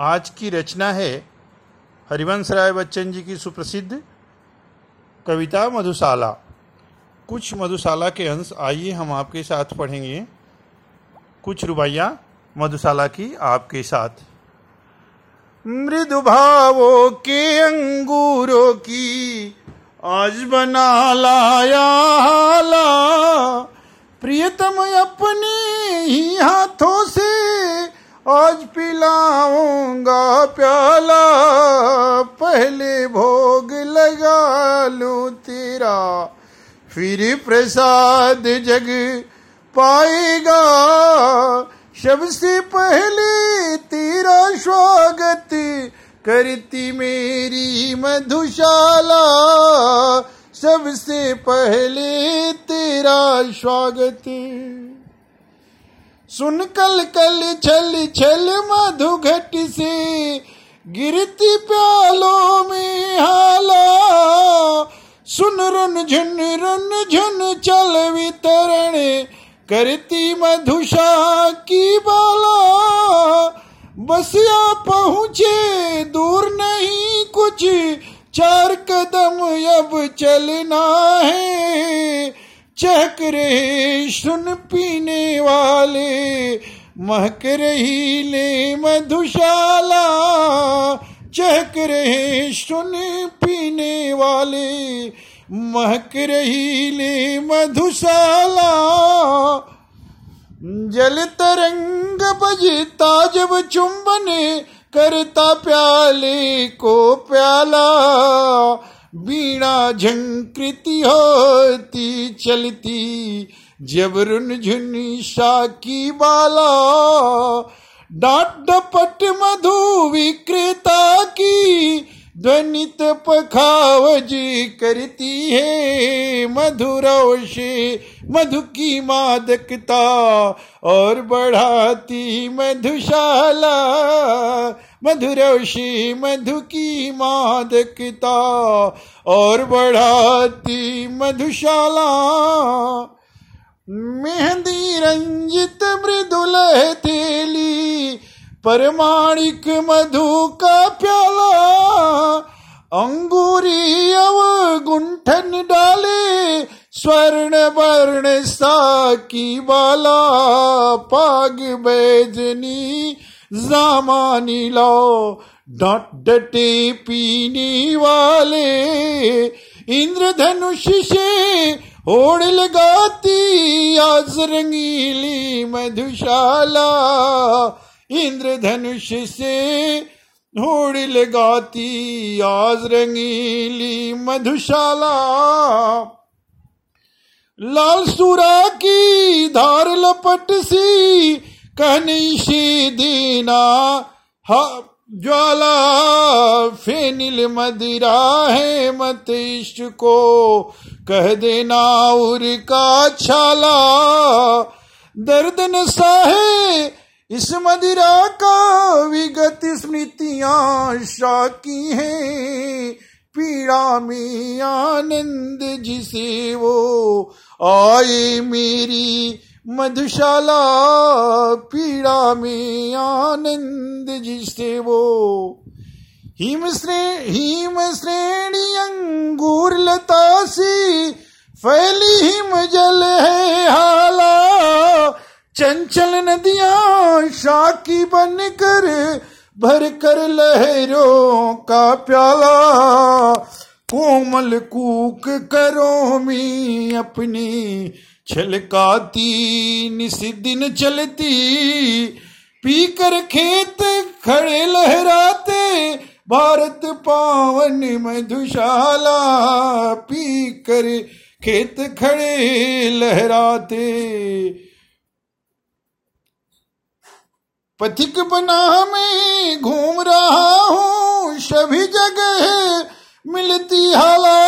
आज की रचना है हरिवंश राय बच्चन जी की सुप्रसिद्ध कविता मधुशाला। कुछ मधुशाला के अंश आइए हम आपके साथ पढ़ेंगे। कुछ रुबाइया मधुशाला की आपके साथ। मृदु भावों के अंगूरों की आज बना लाया हाला। प्रियतम अपने ही हाथों से आज पिलाऊँगा प्याला, पहले भोग लगा लू तेरा, फिर प्रसाद जग पाएगा। सबसे पहले तेरा स्वागत करती मेरी मधुशाला। सबसे पहले तेरा स्वागत। सुन कल कल छल छल मधु घट से, गिरती प्यालों में हाला। सुन रुन झुन रुन झुन चल वितरण, करती मधुशा की बाला। बसिया पहुँचे, दूर नहीं कुछ, चार कदम अब चलना है। चहक रहे सुन पीने वाले महक रही ले मधुशाला। चहक रहे सुन पीने वाले महक रही ले मधुशाला। जल तरंग बजता जब चुंबन, करता प्याले को प्याला। बीणा झंकृति होती चलती जब झुन की बाला डाट डपट मधु विक्रेता की ध्वनित पखावज करती है मधुरवशे मधु की मादकता और बढ़ाती मधुशाला। मधुरवशे मधु की मादकता, और बढ़ाती मधुशाला। मेहंदी रंजित मृदुल तेली परमाणिक मधु का प्याला। अंगूरी अव गुंठन डाले, स्वर्ण वर्ण सा की बाला पाग बैजनी जामानी लो डट डटे पीने वाले। इंद्रधनुष से ओढ़ लगाती, आज रंगीली मधुशाला। इंद्रधनुष से होड़ लगाती, आज रंगीली मधुशाला। लाल सूरा की धार लपट सी कहनी से देना ज्वाला फेनिल मदिरा है मत इश्क को कह देना उर का छाला। दर्द नशा है इस मदिरा का, विगत स्मृतियाँ शाकी हैं। पीड़ा में आनंद जिसे वो, आए मेरी मधुशाला पीड़ा में आनंद जिसे वो हिम श्रे, हिम श्रेणी अंगूर लता सी फैली हिम जल है हाला। चंचल नदियाँ शाकी बनकर भर कर लहरों का प्याला। कोमल कूक करो मी अपनी छलकाती निस दिन चलती, पीकर खेत खड़े लहराते, भारत पावन मधुशाला, पीकर खेत खड़े लहराते। पथिक बना में घूम रहा हूँ, सभी जगह मिलती हाला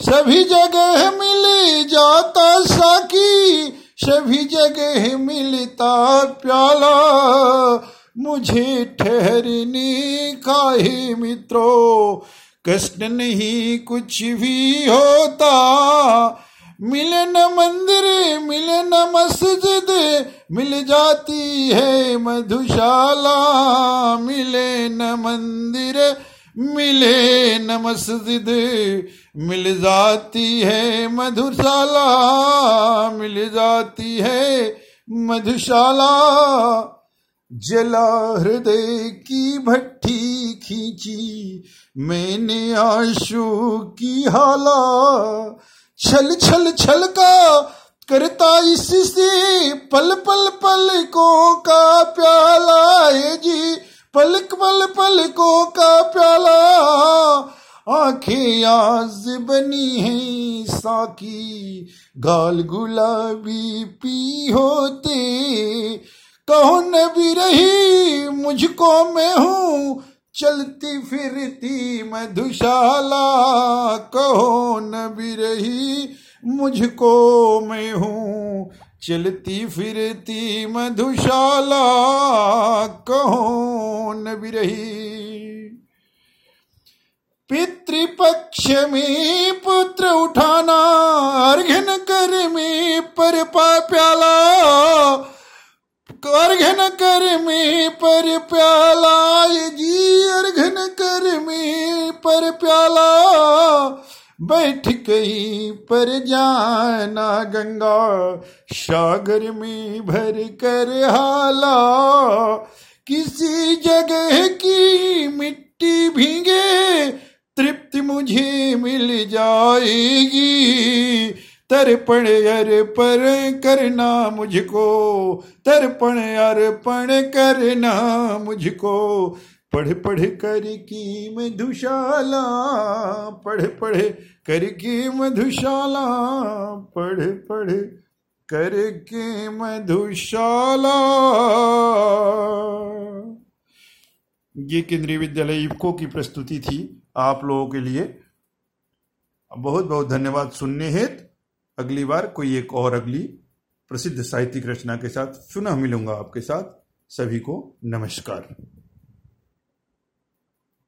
सभी जगह मिल जाता साकी सभी जगह मिलता प्याला। मुझे ठहरने का ही मित्रों, कष्ट नहीं कुछ भी होता। मिले न मंदिर, मिले न मस्जिद, मिल जाती है मधुशाला। मिले न मंदिर मिले न मस्जिद मिल जाती है मधुशाला, मिल जाती है मधुशाला। जला हृदय की भट्टी खींची, मैंने आशु की हाला। छल छल छल का करता इससे पल पल पल को का पलक पल पल को का प्याला, आँखें आज बनी है साकी, गाल गुलाबी पी होते। कहो न भी रही, मुझको मैं हूँ, चलती फिरती मधुशाला। कहो न भी रही मुझको मैं हूँ, चलती फिरती मधुशाला कहो न रही पितृपक्ष में पुत्र उठाना अर्घन कर में पर प्याला अर्घन कर में पर प्याला जी अर्घन कर में पर प्याला। बैठ गई पर जाना गंगा, सागर में भर कर हाला। किसी जगह की मिट्टी भीगे, तृप्ति मुझे मिल जाएगी। तर्पण अर्पण करना मुझको, तर्पण अर्पण करना मुझको। पढ़ पढ़ कर की मधुशाला पढ़ पढ़ कर की मधुशाला पढ़ पढ़ कर के मधुशाला। ये केंद्रीय विद्यालय इफ्को की प्रस्तुति थी आप लोगों के लिए। बहुत बहुत धन्यवाद सुनने हेतु। अगली बार कोई एक और अगली प्रसिद्ध साहित्यिक रचना के साथ पुनः मिलूँगा आपके साथ। सभी को नमस्कार।